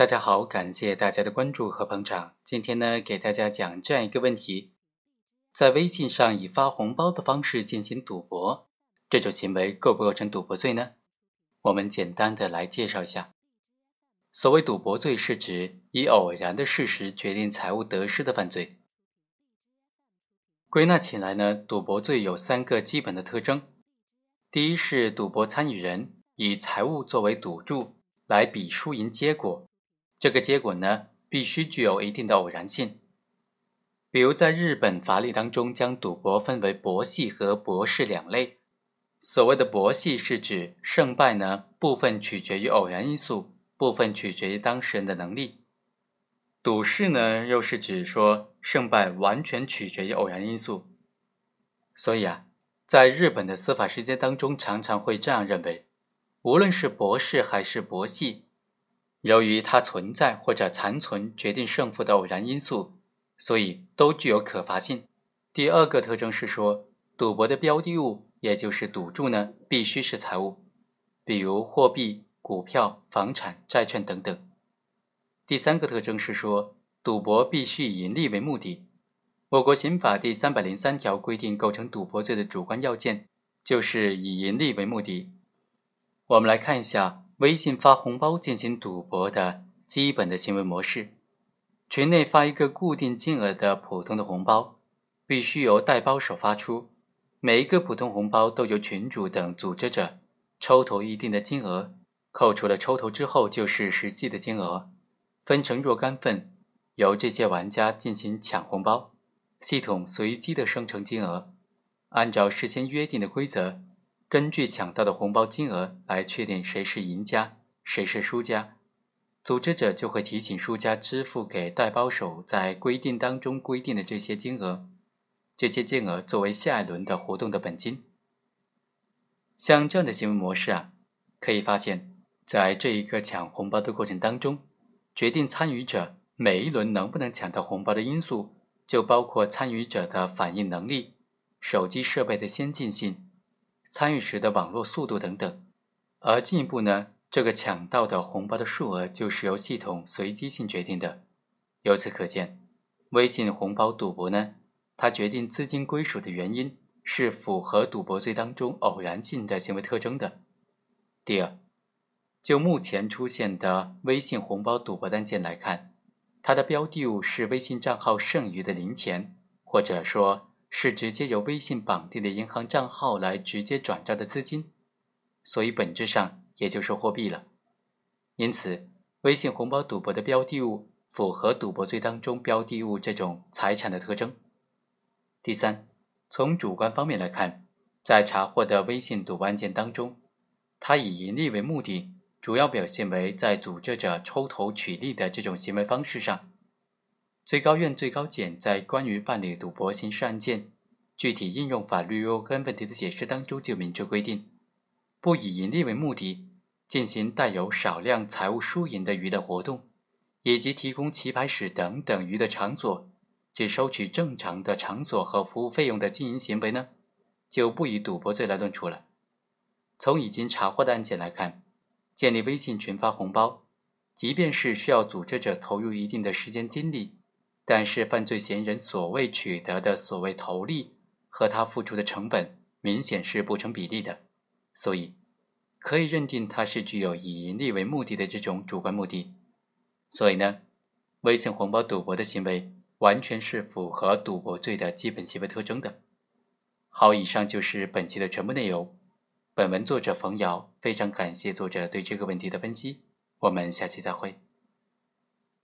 大家好，感谢大家的关注和捧场。今天呢，给大家讲这样一个问题：在微信上以发红包的方式进行赌博，这种行为构不构成赌博罪呢？我们简单的来介绍一下。所谓赌博罪，是指以偶然的事实决定财务得失的犯罪。归纳起来呢，赌博罪有三个基本的特征：第一是赌博参与人以财物作为赌注来比输赢结果。这个结果呢，必须具有一定的偶然性。比如，在日本法律当中，将赌博分为博戏和博士两类。所谓的博戏，是指胜败呢部分取决于偶然因素，部分取决于当事人的能力；赌士呢，又是指说胜败完全取决于偶然因素。所以啊，在日本的司法实践当中，常常会这样认为：无论是博士还是博戏。由于它存在或者残存决定胜负的偶然因素，所以都具有可罚性。第二个特征是说，赌博的标的物，也就是赌注呢，必须是财物，比如货币、股票、房产、债券等等。第三个特征是说，赌博必须以盈利为目的。我国刑法第三百零三条规定，构成赌博罪的主观要件就是以盈利为目的。我们来看一下。微信发红包进行赌博的基本的行为模式：群内发一个固定金额的普通的红包，必须由代包手发出。每一个普通红包都由群主等组织者抽投一定的金额，扣除了抽头之后就是实际的金额，分成若干份，由这些玩家进行抢红包。系统随机的生成金额，按照事先约定的规则。根据抢到的红包金额来确定谁是赢家，谁是输家。组织者就会提醒输家支付给代包手在规定当中规定的这些金额，这些金额作为下一轮的活动的本金。像这样的行为模式啊，可以发现，在这一个抢红包的过程当中，决定参与者每一轮能不能抢到红包的因素，就包括参与者的反应能力、手机设备的先进性。参与时的网络速度等等，而进一步呢，这个抢到的红包的数额就是由系统随机性决定的。由此可见，微信红包赌博呢，它决定资金归属的原因是符合赌博罪当中偶然性的行为特征的。第二，就目前出现的微信红包赌博案件来看，它的标的物是微信账号剩余的零钱，或者说。是直接由微信绑定的银行账号来直接转账的资金，所以本质上也就是货币了。因此，微信红包赌博的标的物符合赌博罪当中标的物这种财产的特征。第三，从主观方面来看，在查获的微信赌博案件当中，它以盈利为目的，主要表现为在组织者抽头取利的这种行为方式上。最高院、最高检在关于办理赌博刑事案件具体应用法律若干问题的解释当中就明确规定，不以盈利为目的进行带有少量财务输赢的娱乐活动，以及提供棋牌室等等娱乐场所，只收取正常的场所和服务费用的经营行为呢，就不以赌博罪来论处了。从已经查获的案件来看，建立微信群发红包，即便是需要组织者投入一定的时间精力。但是，犯罪嫌疑人所谓取得的所谓投利和他付出的成本明显是不成比例的，所以可以认定他是具有以盈利为目的的这种主观目的。所以呢，微信红包赌博的行为完全是符合赌博罪的基本行为特征的。好，以上就是本期的全部内容。本文作者冯瑶，非常感谢作者对这个问题的分析。我们下期再会。